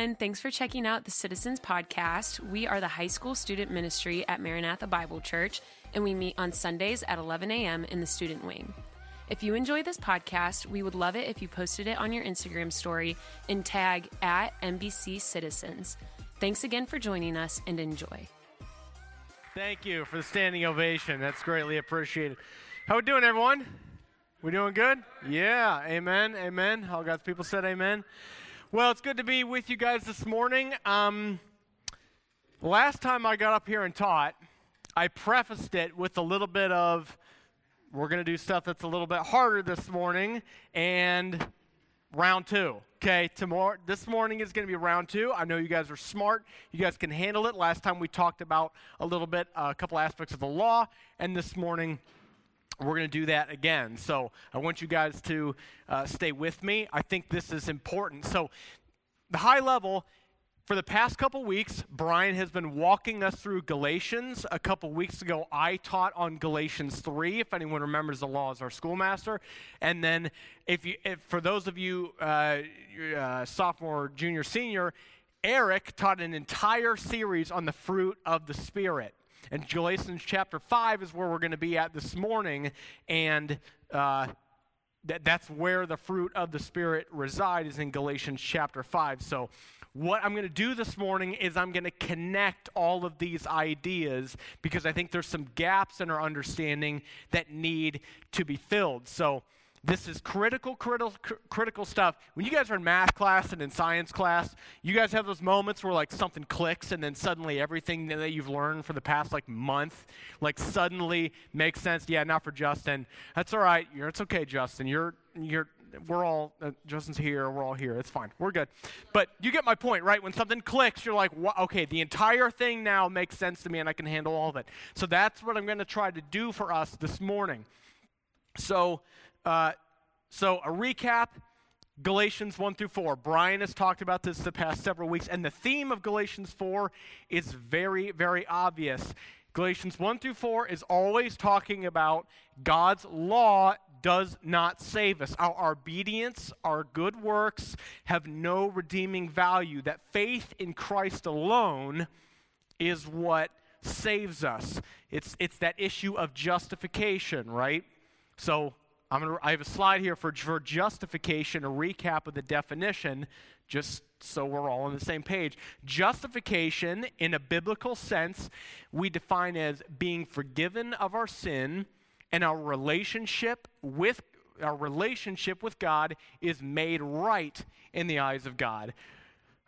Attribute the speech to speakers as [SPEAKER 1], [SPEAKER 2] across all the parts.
[SPEAKER 1] everyone. Thanks for checking out the Citizens Podcast. We are the high school student ministry at Maranatha Bible Church, and we meet on Sundays at 11 a.m. in the student wing. If you enjoy this podcast, we would love it if you posted it on your Instagram story and tag at MBC Citizens. Thanks again for joining us and enjoy.
[SPEAKER 2] Thank you for the standing ovation. That's greatly appreciated. How we doing, everyone? We doing good? Yeah, amen, amen. All God's people said amen. Well, it's good to be with you guys this morning. Um, last time I got up here and taught, I prefaced it with a little bit of, we're going to do stuff that's a little bit harder this morning, and round two. Okay, tomorrow, this morning is going to be round two. I know you guys are smart. You guys can handle it. Last time we talked about a little bit, uh, a couple aspects of the law, and this morning we're going to do that again. So I want you guys to uh, stay with me. I think this is important. So, the high level, for the past couple weeks, Brian has been walking us through Galatians. A couple weeks ago, I taught on Galatians 3, if anyone remembers the law as our schoolmaster. And then, if you, if, for those of you uh, uh, sophomore, junior, senior, Eric taught an entire series on the fruit of the Spirit. And Galatians chapter 5 is where we're going to be at this morning. And uh, that, that's where the fruit of the Spirit reside is in Galatians chapter 5. So what I'm going to do this morning is I'm going to connect all of these ideas because I think there's some gaps in our understanding that need to be filled. So this is critical, critical, critical stuff. When you guys are in math class and in science class, you guys have those moments where like something clicks and then suddenly everything that you've learned for the past like month, like suddenly makes sense. Yeah, not for Justin. That's all right. You're, it's okay, Justin. You're, you're, we're all, uh, Justin's here. We're all here. It's fine. We're good. But you get my point, right? When something clicks, you're like, okay, the entire thing now makes sense to me and I can handle all of it. So that's what I'm going to try to do for us this morning. So, uh, so, a recap Galatians 1 through 4. Brian has talked about this the past several weeks, and the theme of Galatians 4 is very, very obvious. Galatians 1 through 4 is always talking about God's law does not save us. Our obedience, our good works have no redeeming value. That faith in Christ alone is what saves us. It's, it's that issue of justification, right? So gonna, I have a slide here for, for justification, a recap of the definition, just so we're all on the same page. Justification, in a biblical sense, we define as being forgiven of our sin and our relationship with our relationship with God is made right in the eyes of God.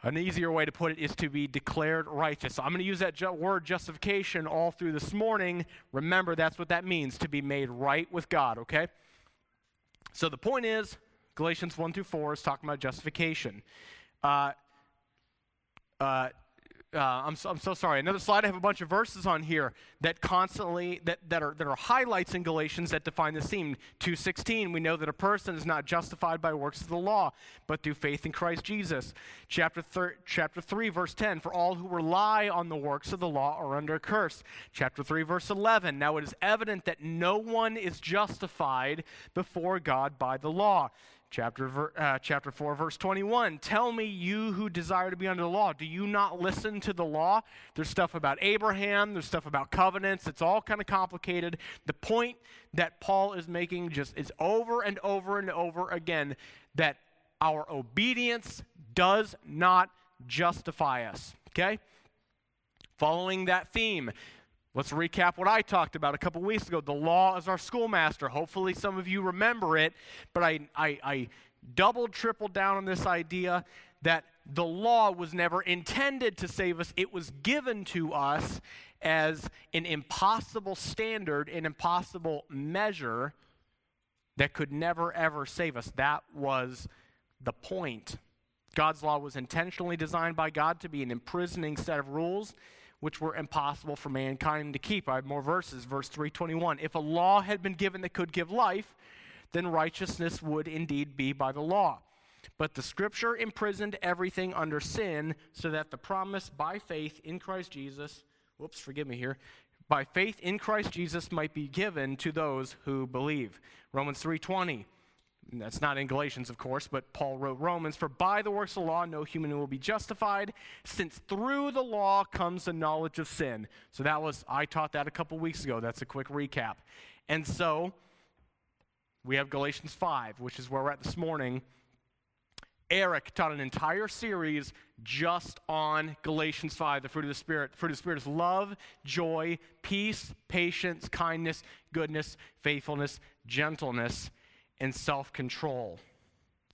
[SPEAKER 2] An easier way to put it is to be declared righteous. So I'm going to use that ju- word justification all through this morning. Remember, that's what that means to be made right with God, okay? So the point is, Galatians 1 through 4 is talking about justification. Uh, uh, uh, I'm, so, I'm so sorry. Another slide. I have a bunch of verses on here that constantly that, that are that are highlights in Galatians that define this theme. 2:16. We know that a person is not justified by works of the law, but through faith in Christ Jesus. Chapter thir- chapter three, verse 10. For all who rely on the works of the law are under a curse. Chapter three, verse 11. Now it is evident that no one is justified before God by the law. Chapter, uh, chapter 4, verse 21. Tell me, you who desire to be under the law, do you not listen to the law? There's stuff about Abraham, there's stuff about covenants. It's all kind of complicated. The point that Paul is making just is over and over and over again that our obedience does not justify us. Okay? Following that theme, Let's recap what I talked about a couple weeks ago. The law is our schoolmaster. Hopefully, some of you remember it, but I, I, I doubled, tripled down on this idea that the law was never intended to save us, it was given to us as an impossible standard, an impossible measure that could never, ever save us. That was the point. God's law was intentionally designed by God to be an imprisoning set of rules which were impossible for mankind to keep. I have more verses. Verse 321. If a law had been given that could give life, then righteousness would indeed be by the law. But the scripture imprisoned everything under sin so that the promise by faith in Christ Jesus, whoops, forgive me here, by faith in Christ Jesus might be given to those who believe. Romans 3:20 That's not in Galatians, of course, but Paul wrote Romans, For by the works of the law, no human will be justified, since through the law comes the knowledge of sin. So that was, I taught that a couple weeks ago. That's a quick recap. And so, we have Galatians 5, which is where we're at this morning. Eric taught an entire series just on Galatians 5, the fruit of the Spirit. The fruit of the Spirit is love, joy, peace, patience, kindness, goodness, faithfulness, gentleness, and self control.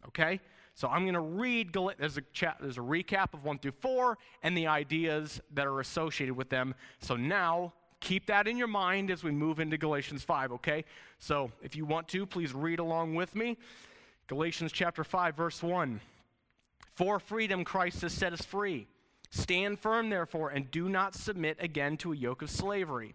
[SPEAKER 2] Okay? So I'm going to read, there's a, chat, there's a recap of 1 through 4 and the ideas that are associated with them. So now, keep that in your mind as we move into Galatians 5, okay? So if you want to, please read along with me. Galatians chapter 5, verse 1. For freedom Christ has set us free. Stand firm, therefore, and do not submit again to a yoke of slavery.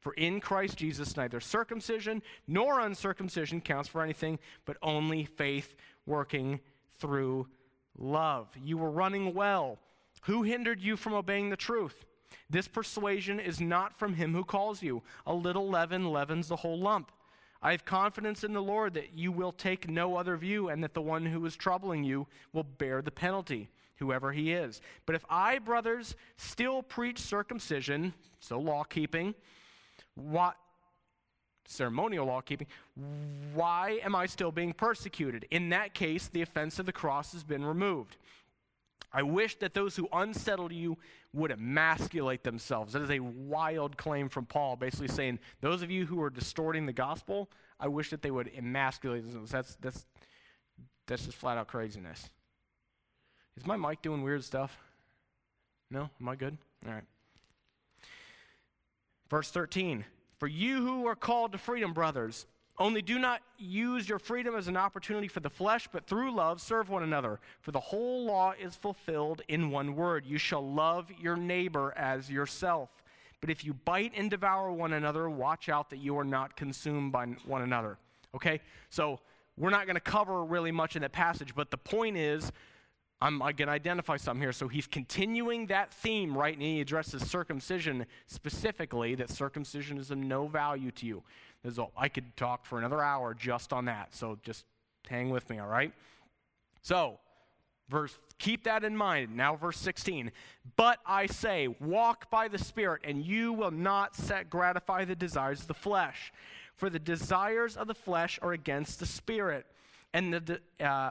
[SPEAKER 2] For in Christ Jesus, neither circumcision nor uncircumcision counts for anything, but only faith working through love. You were running well. Who hindered you from obeying the truth? This persuasion is not from him who calls you. A little leaven leavens the whole lump. I have confidence in the Lord that you will take no other view and that the one who is troubling you will bear the penalty, whoever he is. But if I, brothers, still preach circumcision, so law keeping, what ceremonial law keeping, why am I still being persecuted? In that case, the offense of the cross has been removed. I wish that those who unsettle you would emasculate themselves. That is a wild claim from Paul, basically saying, those of you who are distorting the gospel, I wish that they would emasculate themselves. That's, that's, that's just flat out craziness. Is my mic doing weird stuff? No? Am I good? All right. Verse 13 For you who are called to freedom, brothers, only do not use your freedom as an opportunity for the flesh, but through love serve one another. For the whole law is fulfilled in one word You shall love your neighbor as yourself. But if you bite and devour one another, watch out that you are not consumed by one another. Okay? So we're not going to cover really much in that passage, but the point is I'm going to identify some here. So he's continuing that theme, right? And he addresses circumcision specifically, that circumcision is of no value to you. I could talk for another hour just on that. So just hang with me, all right? So, verse keep that in mind. Now verse 16. But I say, walk by the Spirit, and you will not set gratify the desires of the flesh. For the desires of the flesh are against the Spirit, and the uh,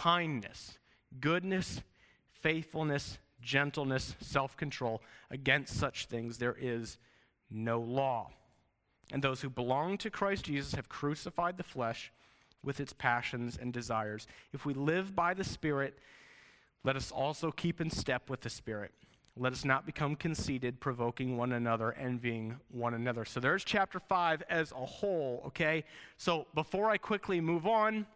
[SPEAKER 2] kindness, goodness, faithfulness, gentleness, self control. Against such things there is no law. And those who belong to Christ Jesus have crucified the flesh with its passions and desires. If we live by the Spirit, let us also keep in step with the Spirit. Let us not become conceited, provoking one another, envying one another. So there's chapter 5 as a whole, okay? So before I quickly move on,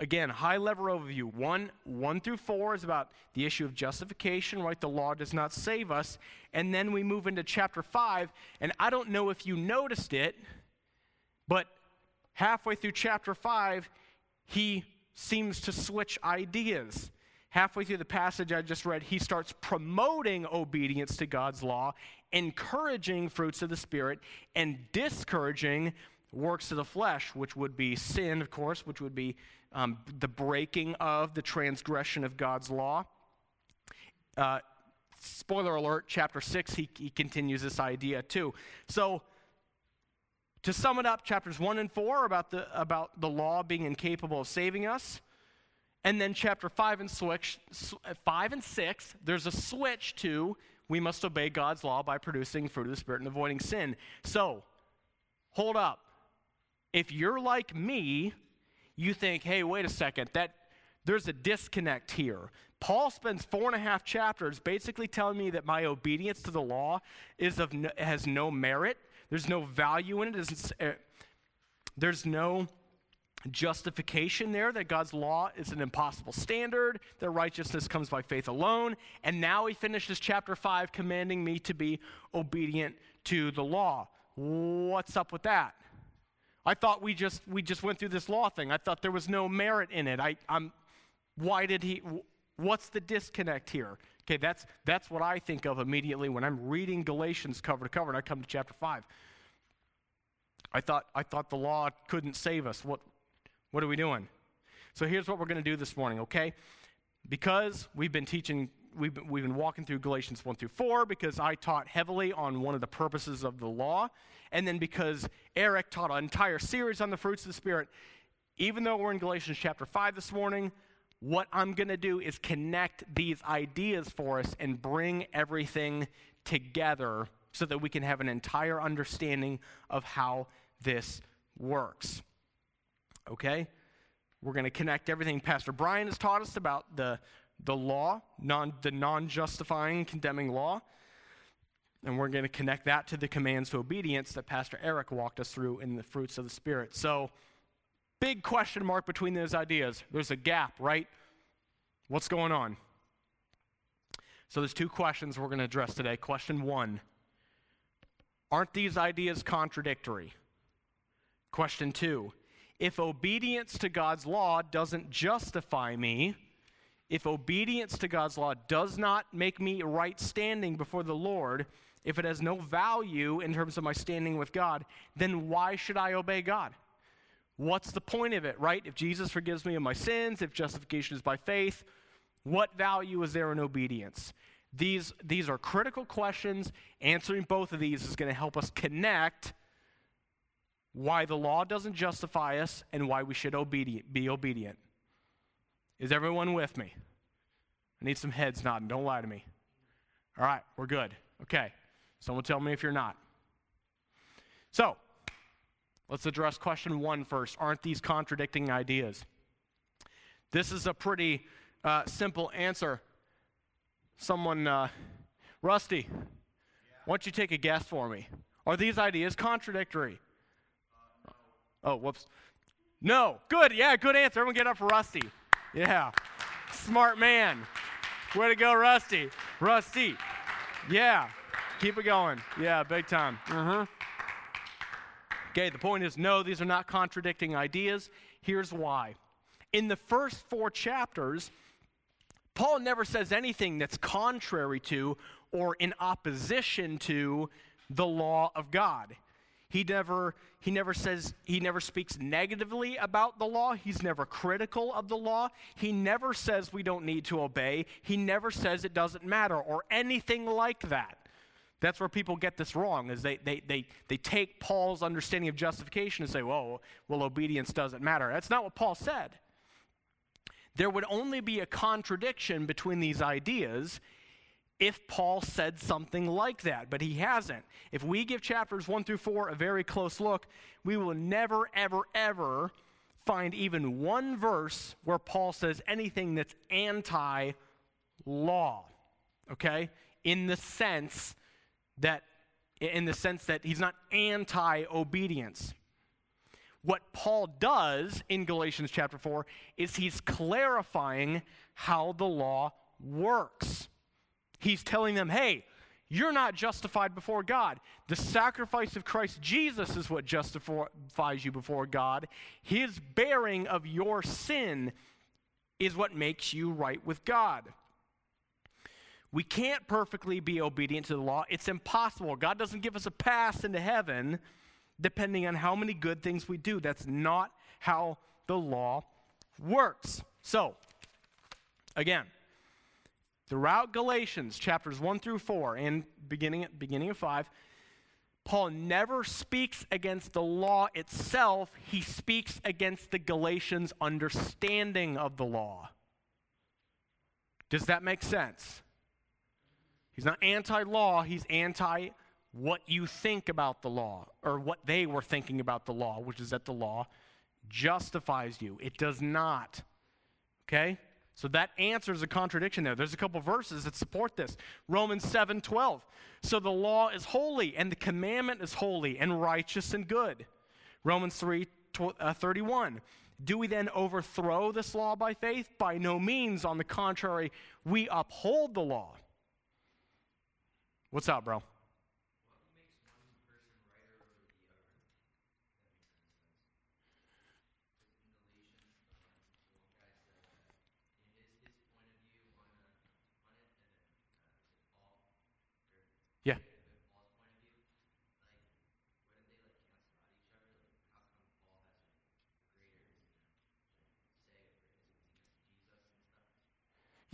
[SPEAKER 2] Again, high level overview. One, one through four is about the issue of justification, right? The law does not save us. And then we move into chapter five, and I don't know if you noticed it, but halfway through chapter five, he seems to switch ideas. Halfway through the passage I just read, he starts promoting obedience to God's law, encouraging fruits of the Spirit, and discouraging works of the flesh, which would be sin, of course, which would be um, the breaking of the transgression of God's law. Uh, spoiler alert, chapter 6, he, he continues this idea too. So, to sum it up, chapters 1 and 4 about the, about the law being incapable of saving us. And then chapter 5 and, switch, 5 and 6, there's a switch to we must obey God's law by producing fruit of the Spirit and avoiding sin. So, hold up. If you're like me, you think, hey, wait a second, that there's a disconnect here. Paul spends four and a half chapters basically telling me that my obedience to the law is of no, has no merit. There's no value in it. Uh, there's no justification there that God's law is an impossible standard, that righteousness comes by faith alone. And now he finishes chapter 5 commanding me to be obedient to the law. What's up with that? I thought we just we just went through this law thing. I thought there was no merit in it. I, I'm why did he what's the disconnect here? Okay, that's that's what I think of immediately when I'm reading Galatians cover to cover and I come to chapter 5. I thought I thought the law couldn't save us. What what are we doing? So here's what we're going to do this morning, okay? Because we've been teaching, we've been, we've been walking through Galatians 1 through 4, because I taught heavily on one of the purposes of the law, and then because Eric taught an entire series on the fruits of the Spirit, even though we're in Galatians chapter 5 this morning, what I'm going to do is connect these ideas for us and bring everything together so that we can have an entire understanding of how this works. Okay? We're going to connect everything Pastor Brian has taught us about the, the law, non, the non justifying, condemning law. And we're going to connect that to the commands to obedience that Pastor Eric walked us through in the fruits of the Spirit. So, big question mark between those ideas. There's a gap, right? What's going on? So, there's two questions we're going to address today. Question one Aren't these ideas contradictory? Question two if obedience to God's law doesn't justify me, if obedience to God's law does not make me right standing before the Lord, if it has no value in terms of my standing with God, then why should I obey God? What's the point of it, right? If Jesus forgives me of my sins, if justification is by faith, what value is there in obedience? These, these are critical questions. Answering both of these is going to help us connect why the law doesn't justify us and why we should obedient, be obedient. Is everyone with me? I need some heads nodding. Don't lie to me. All right, we're good. Okay. Someone tell me if you're not. So, let's address question one first. Aren't these contradicting ideas? This is a pretty uh, simple answer. Someone, uh, Rusty, yeah. why don't you take a guess for me? Are these ideas contradictory? Oh, whoops. No. Good. Yeah, good answer. Everyone get up for Rusty. Yeah. Smart man. Way to go, Rusty. Rusty. Yeah. Keep it going. Yeah, big time. Uh-huh. Okay, the point is no, these are not contradicting ideas. Here's why. In the first four chapters, Paul never says anything that's contrary to or in opposition to the law of God. He never, he never says, he never speaks negatively about the law. He's never critical of the law. He never says we don't need to obey. He never says it doesn't matter or anything like that. That's where people get this wrong, is they, they, they, they take Paul's understanding of justification and say, well, well, obedience doesn't matter. That's not what Paul said. There would only be a contradiction between these ideas if Paul said something like that, but he hasn't. If we give chapters 1 through 4 a very close look, we will never, ever, ever find even one verse where Paul says anything that's anti law, okay? In the sense that in the sense that he's not anti obedience. What Paul does in Galatians chapter 4 is he's clarifying how the law works. He's telling them, hey, you're not justified before God. The sacrifice of Christ Jesus is what justifies you before God. His bearing of your sin is what makes you right with God. We can't perfectly be obedient to the law. It's impossible. God doesn't give us a pass into heaven depending on how many good things we do. That's not how the law works. So, again, Throughout Galatians, chapters 1 through 4, and beginning, beginning of 5, Paul never speaks against the law itself, he speaks against the Galatians' understanding of the law. Does that make sense? He's not anti law, he's anti what you think about the law, or what they were thinking about the law, which is that the law justifies you. It does not. Okay? So that answers a contradiction there. There's a couple verses that support this. Romans 7 12. So the law is holy, and the commandment is holy, and righteous and good. Romans 3 uh, 31. Do we then overthrow this law by faith? By no means. On the contrary, we uphold the law. What's up, bro?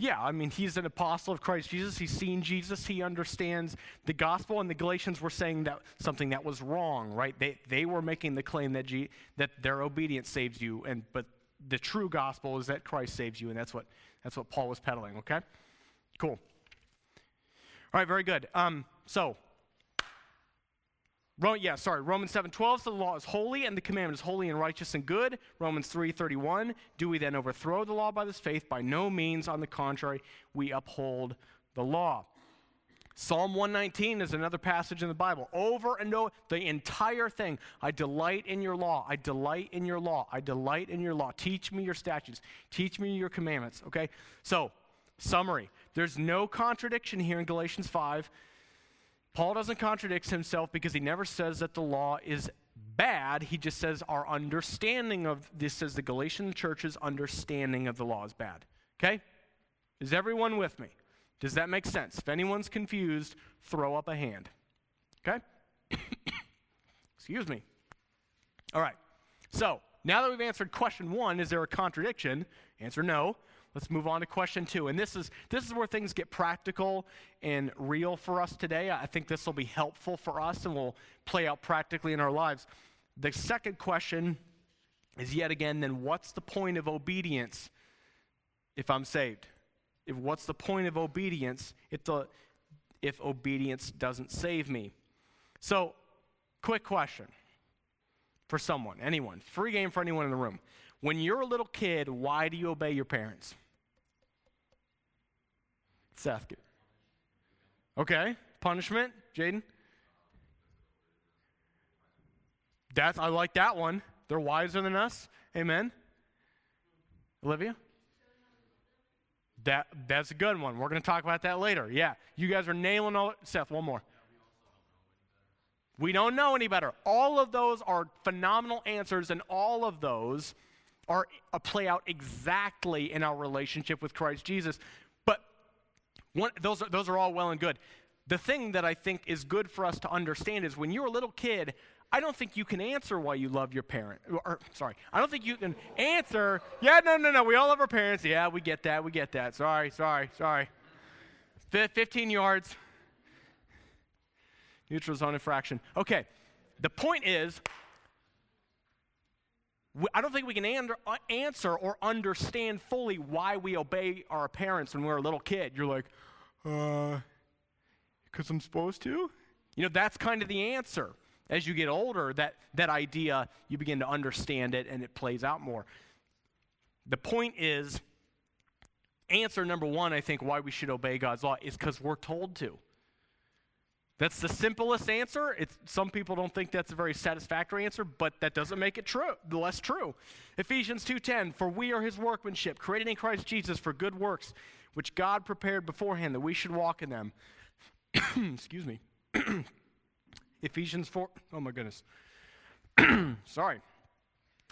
[SPEAKER 2] Yeah, I mean, he's an apostle of Christ Jesus. He's seen Jesus. He understands the gospel. And the Galatians were saying that something that was wrong, right? They, they were making the claim that, G, that their obedience saves you, and, but the true gospel is that Christ saves you, and that's what, that's what Paul was peddling, okay? Cool. All right, very good. Um, so, yeah, sorry. Romans 7 12 so the law is holy and the commandment is holy and righteous and good. Romans 3 31. Do we then overthrow the law by this faith? By no means. On the contrary, we uphold the law. Psalm 119 is another passage in the Bible. Over and over, the entire thing. I delight in your law. I delight in your law. I delight in your law. Teach me your statutes. Teach me your commandments. Okay? So, summary. There's no contradiction here in Galatians 5 Paul doesn't contradict himself because he never says that the law is bad. He just says our understanding of this says the Galatian church's understanding of the law is bad. Okay? Is everyone with me? Does that make sense? If anyone's confused, throw up a hand. Okay? Excuse me. All right. So, now that we've answered question one, is there a contradiction? Answer no. Let's move on to question two. And this is, this is where things get practical and real for us today. I think this will be helpful for us and will play out practically in our lives. The second question is yet again then what's the point of obedience if I'm saved? If what's the point of obedience if the if obedience doesn't save me? So, quick question for someone, anyone, free game for anyone in the room. When you're a little kid, why do you obey your parents? Seth. Okay, punishment, Jaden. That's I like that one. They're wiser than us. Amen. Olivia. That that's a good one. We're going to talk about that later. Yeah, you guys are nailing all. Seth, one more. We don't know any better. All of those are phenomenal answers, and all of those are a play out exactly in our relationship with Christ Jesus. One, those, are, those are all well and good. The thing that I think is good for us to understand is when you're a little kid, I don't think you can answer why you love your parent. Or, sorry, I don't think you can answer, yeah, no, no, no, we all love our parents. Yeah, we get that, we get that. Sorry, sorry, sorry. 15 yards. Neutral zone infraction. Okay, the point is, I don't think we can uh, answer or understand fully why we obey our parents when we're a little kid. You're like, uh, because I'm supposed to? You know, that's kind of the answer. As you get older, that, that idea, you begin to understand it and it plays out more. The point is, answer number one, I think, why we should obey God's law is because we're told to. That's the simplest answer. It's, some people don't think that's a very satisfactory answer, but that doesn't make it true, less true. Ephesians 2:10, "For we are his workmanship, created in Christ Jesus for good works, which God prepared beforehand that we should walk in them." Excuse me. Ephesians 4, oh my goodness. Sorry.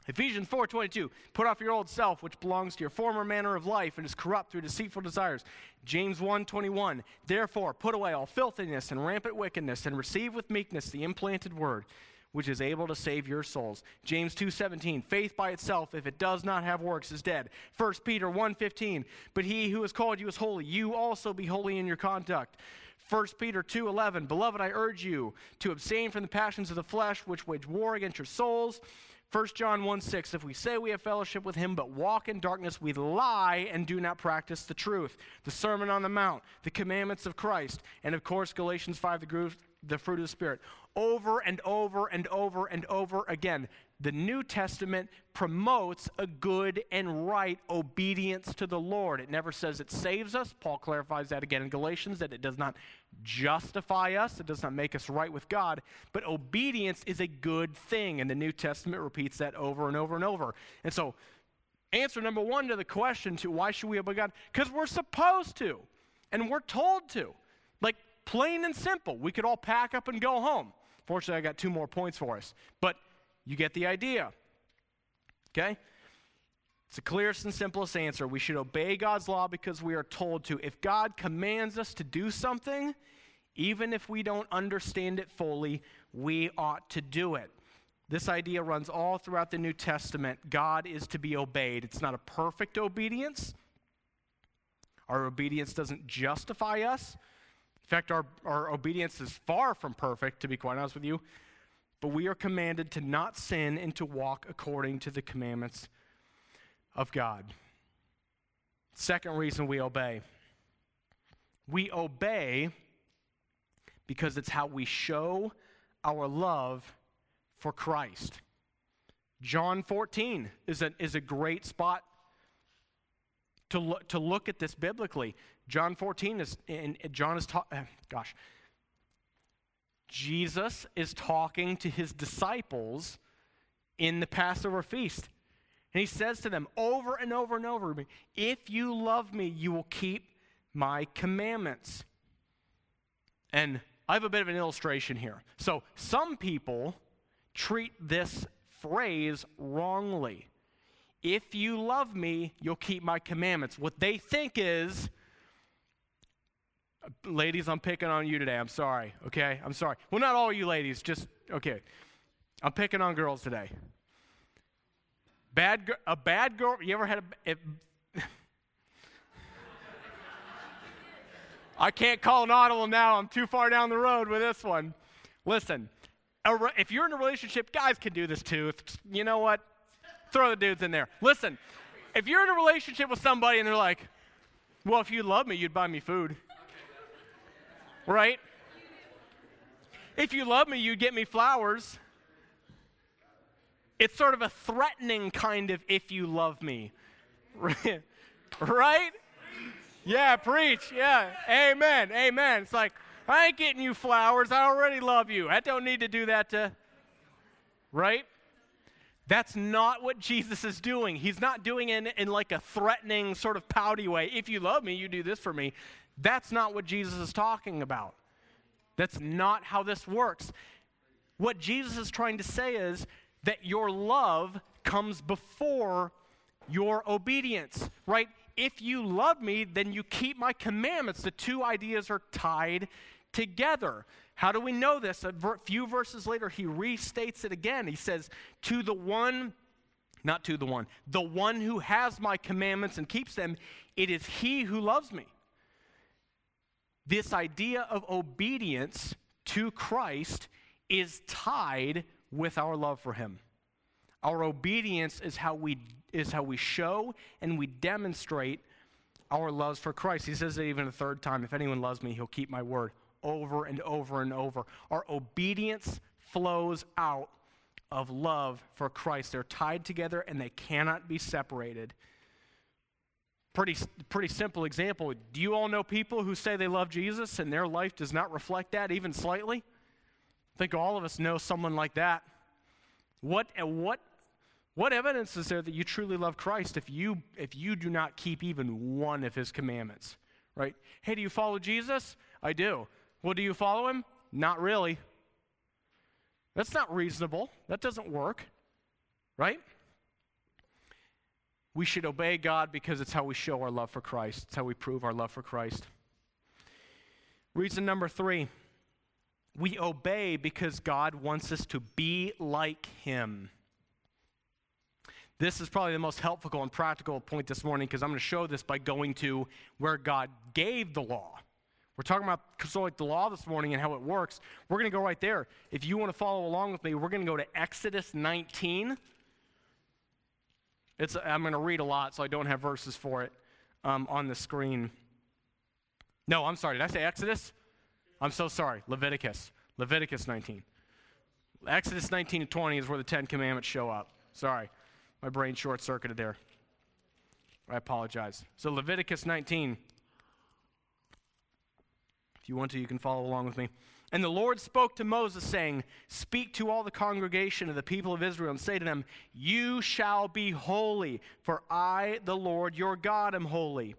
[SPEAKER 2] Ephesians 4:22 Put off your old self which belongs to your former manner of life and is corrupt through deceitful desires. James 1:21 Therefore put away all filthiness and rampant wickedness and receive with meekness the implanted word which is able to save your souls. James 2:17, faith by itself if it does not have works is dead. 1 Peter 1:15, but he who has called you is holy, you also be holy in your conduct. 1 Peter 2:11, beloved I urge you to abstain from the passions of the flesh which wage war against your souls. 1 John 1 6, if we say we have fellowship with him but walk in darkness, we lie and do not practice the truth. The Sermon on the Mount, the commandments of Christ, and of course, Galatians 5, the, the fruit of the Spirit over and over and over and over again. The New Testament promotes a good and right obedience to the Lord. It never says it saves us. Paul clarifies that again in Galatians that it does not justify us, it does not make us right with God, but obedience is a good thing. And the New Testament repeats that over and over and over. And so, answer number one to the question to why should we obey God? Because we're supposed to, and we're told to. Like, plain and simple. We could all pack up and go home. Fortunately, I got two more points for us. But you get the idea. Okay? It's the clearest and simplest answer. We should obey God's law because we are told to. If God commands us to do something, even if we don't understand it fully, we ought to do it. This idea runs all throughout the New Testament. God is to be obeyed. It's not a perfect obedience. Our obedience doesn't justify us, in fact, our, our obedience is far from perfect, to be quite honest with you, but we are commanded to not sin and to walk according to the commandments of God. Second reason we obey we obey because it's how we show our love for Christ. John 14 is a, is a great spot to, look, to look at this biblically. John 14 is, and John is talking, uh, gosh, Jesus is talking to his disciples in the Passover feast. And he says to them over and over and over If you love me, you will keep my commandments. And I have a bit of an illustration here. So some people treat this phrase wrongly. If you love me, you'll keep my commandments. What they think is, ladies, I'm picking on you today. I'm sorry, okay? I'm sorry. Well, not all you ladies, just, okay. I'm picking on girls today. Bad, a bad girl, you ever had a, I can't call an audible now. I'm too far down the road with this one. Listen, if you're in a relationship, guys can do this too. You know what? Throw the dudes in there. Listen, if you're in a relationship with somebody and they're like, well, if you love me, you'd buy me food. Right? If you love me, you'd get me flowers. It's sort of a threatening kind of if you love me. right? Yeah, preach. Yeah. Amen. Amen. It's like, I ain't getting you flowers. I already love you. I don't need to do that to. Right? That's not what Jesus is doing. He's not doing it in, in like a threatening, sort of pouty way. If you love me, you do this for me. That's not what Jesus is talking about. That's not how this works. What Jesus is trying to say is that your love comes before your obedience, right? If you love me, then you keep my commandments. The two ideas are tied together. How do we know this? A few verses later, he restates it again. He says, To the one, not to the one, the one who has my commandments and keeps them, it is he who loves me. This idea of obedience to Christ is tied with our love for him. Our obedience is how we is how we show and we demonstrate our loves for Christ. He says it even a third time, if anyone loves me, he'll keep my word over and over and over. Our obedience flows out of love for Christ. They're tied together and they cannot be separated. Pretty, pretty simple example. Do you all know people who say they love Jesus and their life does not reflect that even slightly? I think all of us know someone like that. What, uh, what, what evidence is there that you truly love Christ if you, if you do not keep even one of his commandments? Right? Hey, do you follow Jesus? I do. Well, do you follow him? Not really. That's not reasonable. That doesn't work. Right? We should obey God because it's how we show our love for Christ. It's how we prove our love for Christ. Reason number three We obey because God wants us to be like Him. This is probably the most helpful and practical point this morning because I'm going to show this by going to where God gave the law. We're talking about so like the law this morning and how it works. We're going to go right there. If you want to follow along with me, we're going to go to Exodus 19. It's, I'm going to read a lot, so I don't have verses for it um, on the screen. No, I'm sorry. Did I say Exodus? I'm so sorry. Leviticus. Leviticus 19. Exodus 19 and 20 is where the Ten Commandments show up. Sorry. My brain short circuited there. I apologize. So, Leviticus 19. If you want to, you can follow along with me. And the Lord spoke to Moses, saying, Speak to all the congregation of the people of Israel, and say to them, You shall be holy, for I, the Lord your God, am holy.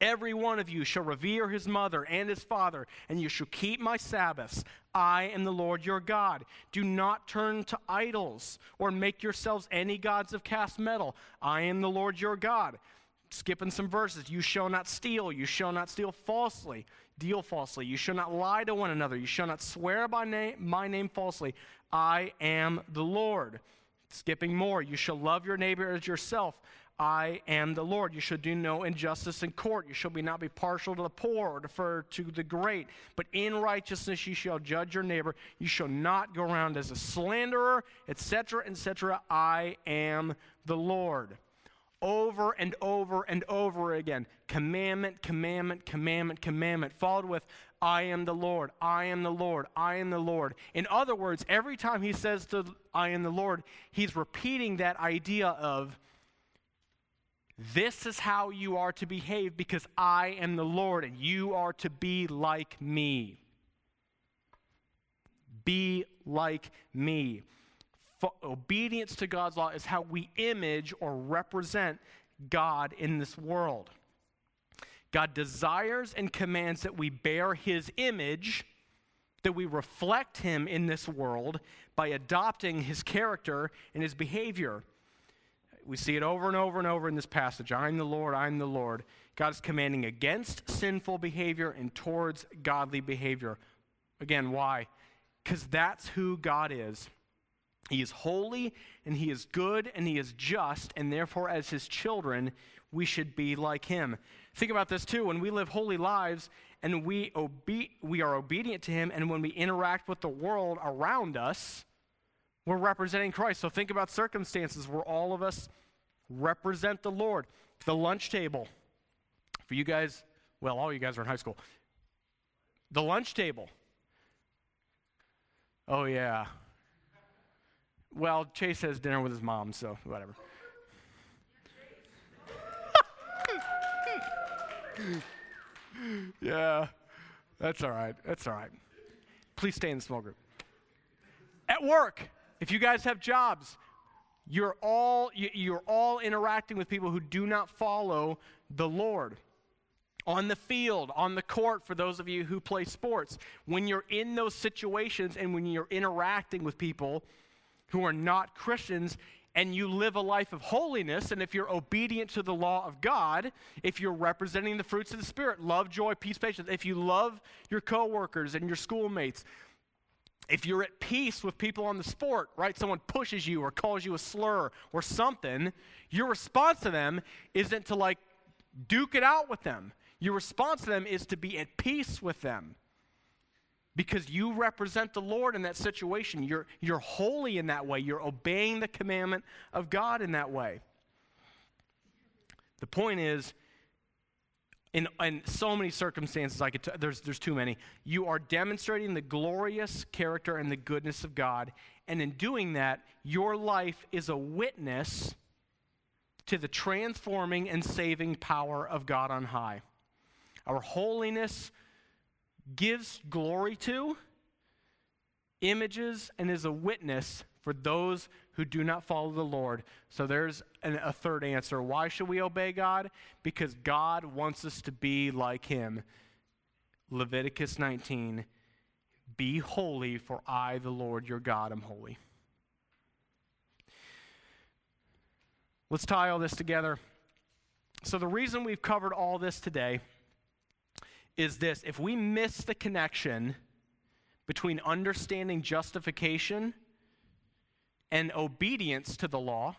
[SPEAKER 2] Every one of you shall revere his mother and his father, and you shall keep my Sabbaths. I am the Lord your God. Do not turn to idols or make yourselves any gods of cast metal. I am the Lord your God. Skipping some verses. You shall not steal. You shall not steal falsely deal falsely. You shall not lie to one another. You shall not swear by name, my name falsely. I am the Lord. Skipping more, you shall love your neighbor as yourself. I am the Lord. You shall do no injustice in court. You shall be not be partial to the poor or defer to the great. But in righteousness you shall judge your neighbor. You shall not go around as a slanderer, etc., etc. I am the Lord over and over and over again. Commandment, commandment, commandment, commandment, followed with, I am the Lord, I am the Lord, I am the Lord. In other words, every time he says to I am the Lord, he's repeating that idea of, this is how you are to behave because I am the Lord and you are to be like me. Be like me obedience to God's law is how we image or represent God in this world. God desires and commands that we bear his image, that we reflect him in this world by adopting his character and his behavior. We see it over and over and over in this passage. I'm the Lord, I'm the Lord. God is commanding against sinful behavior and towards godly behavior. Again, why? Because that's who God is. He is holy and he is good and he is just, and therefore, as his children, we should be like him. Think about this too. When we live holy lives and we, obe- we are obedient to him, and when we interact with the world around us, we're representing Christ. So think about circumstances where all of us represent the Lord. The lunch table. For you guys, well, all you guys are in high school. The lunch table. Oh, yeah. Well, Chase has dinner with his mom, so whatever. yeah, that's all right. That's all right. Please stay in the small group. At work, if you guys have jobs, you're all you're all interacting with people who do not follow the Lord. On the field, on the court, for those of you who play sports, when you're in those situations and when you're interacting with people who are not Christians and you live a life of holiness, and if you're obedient to the law of God, if you're representing the fruits of the Spirit, love, joy, peace, patience, if you love your coworkers and your schoolmates, if you're at peace with people on the sport, right? Someone pushes you or calls you a slur or something, your response to them isn't to like duke it out with them. Your response to them is to be at peace with them because you represent the Lord in that situation. You're, you're holy in that way. You're obeying the commandment of God in that way. The point is, in, in so many circumstances, I could t- there's, there's too many. You are demonstrating the glorious character and the goodness of God. And in doing that, your life is a witness to the transforming and saving power of God on high. Our holiness gives glory to, images, and is a witness for those who do not follow the Lord. So there's an, a third answer. Why should we obey God? Because God wants us to be like Him. Leviticus 19 Be holy, for I, the Lord your God, am holy. Let's tie all this together. So, the reason we've covered all this today is this. If we miss the connection between understanding justification and obedience to the law,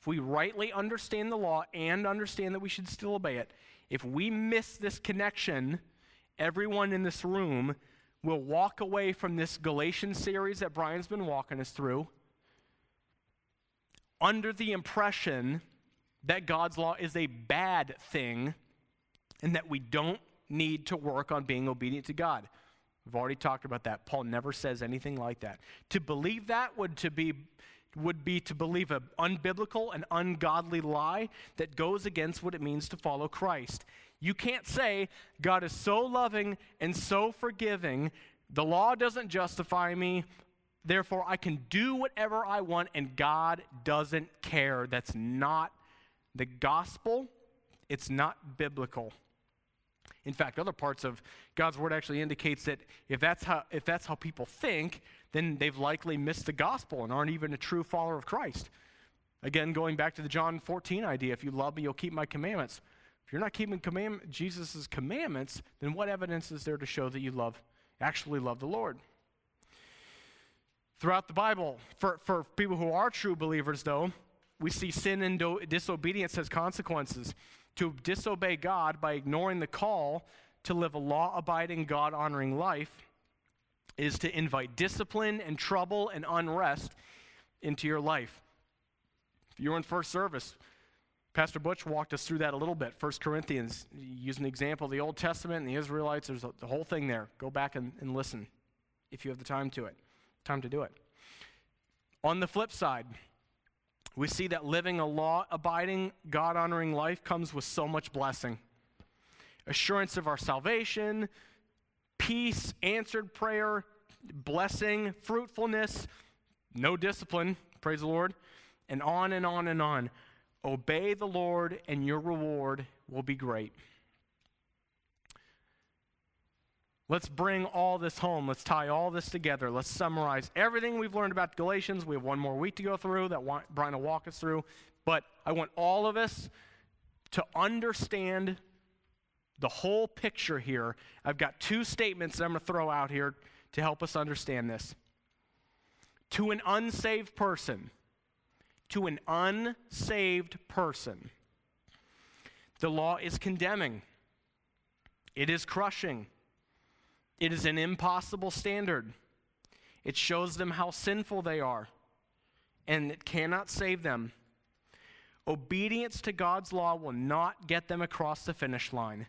[SPEAKER 2] if we rightly understand the law and understand that we should still obey it, if we miss this connection, everyone in this room will walk away from this Galatians series that Brian's been walking us through under the impression that God's law is a bad thing and that we don't need to work on being obedient to God. We've already talked about that. Paul never says anything like that. To believe that would to be would be to believe an unbiblical and ungodly lie that goes against what it means to follow Christ. You can't say God is so loving and so forgiving, the law doesn't justify me, therefore I can do whatever I want and God doesn't care. That's not the gospel. It's not biblical. In fact, other parts of God's word actually indicates that if that's how, if that's how people think, then they've likely missed the gospel and aren't even a true follower of Christ. Again, going back to the John 14 idea, if you love me, you'll keep my commandments. If you're not keeping command- Jesus' commandments, then what evidence is there to show that you love, actually love the Lord? Throughout the Bible, for, for people who are true believers, though, we see sin and do- disobedience as consequences to disobey God by ignoring the call to live a law abiding, God honoring life is to invite discipline and trouble and unrest into your life. If you were in first service. Pastor Butch walked us through that a little bit. First Corinthians, use an example of the Old Testament and the Israelites. There's a, the whole thing there. Go back and, and listen if you have the time to it. Time to do it. On the flip side, we see that living a law abiding, God honoring life comes with so much blessing assurance of our salvation, peace, answered prayer, blessing, fruitfulness, no discipline, praise the Lord, and on and on and on. Obey the Lord, and your reward will be great. Let's bring all this home. Let's tie all this together. Let's summarize everything we've learned about Galatians. We have one more week to go through that Brian will walk us through. But I want all of us to understand the whole picture here. I've got two statements that I'm going to throw out here to help us understand this. To an unsaved person, to an unsaved person, the law is condemning, it is crushing it is an impossible standard. It shows them how sinful they are, and it cannot save them. Obedience to God's law will not get them across the finish line.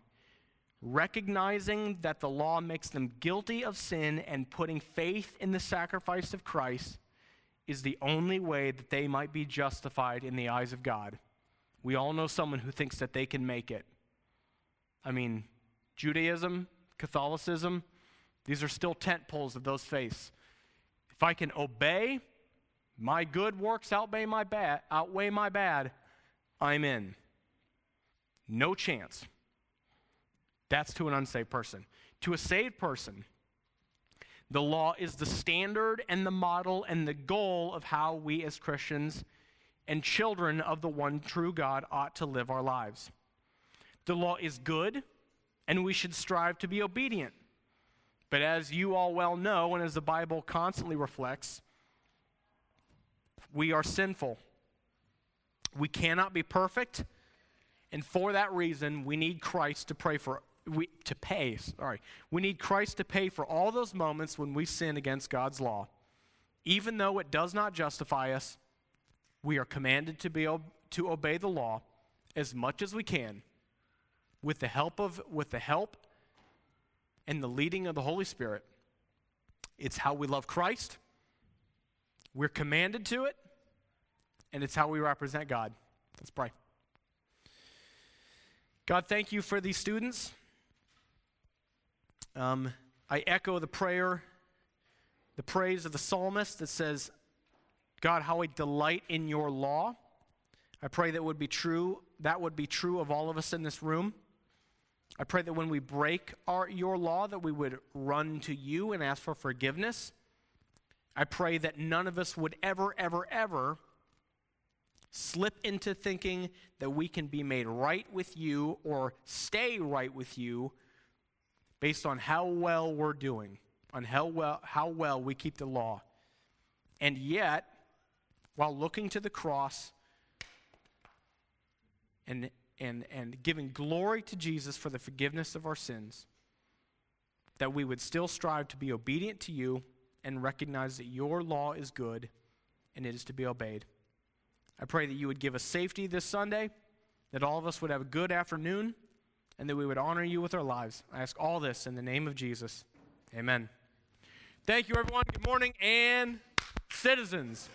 [SPEAKER 2] Recognizing that the law makes them guilty of sin and putting faith in the sacrifice of Christ is the only way that they might be justified in the eyes of God. We all know someone who thinks that they can make it. I mean, Judaism, Catholicism, these are still tent poles of those faiths. If I can obey, my good works outweigh my bad, outweigh my bad, I'm in. No chance. That's to an unsaved person. To a saved person, the law is the standard and the model and the goal of how we as Christians and children of the one true God ought to live our lives. The law is good, and we should strive to be obedient. But as you all well know, and as the Bible constantly reflects, we are sinful. We cannot be perfect, and for that reason, we need Christ to pray for we, to pay. Sorry, we need Christ to pay for all those moments when we sin against God's law. Even though it does not justify us, we are commanded to be to obey the law as much as we can, with the help of with the help and the leading of the Holy Spirit. It's how we love Christ. We're commanded to it, and it's how we represent God. Let's pray. God, thank you for these students. Um, I echo the prayer, the praise of the psalmist that says, God, how I delight in your law. I pray that would be true. That would be true of all of us in this room. I pray that when we break our, your law, that we would run to you and ask for forgiveness. I pray that none of us would ever, ever, ever slip into thinking that we can be made right with you or stay right with you based on how well we're doing. on how well, how well we keep the law. And yet, while looking to the cross and, and, and giving glory to Jesus for the forgiveness of our sins, that we would still strive to be obedient to you and recognize that your law is good and it is to be obeyed. I pray that you would give us safety this Sunday, that all of us would have a good afternoon, and that we would honor you with our lives. I ask all this in the name of Jesus. Amen. Thank you, everyone. Good morning, and citizens.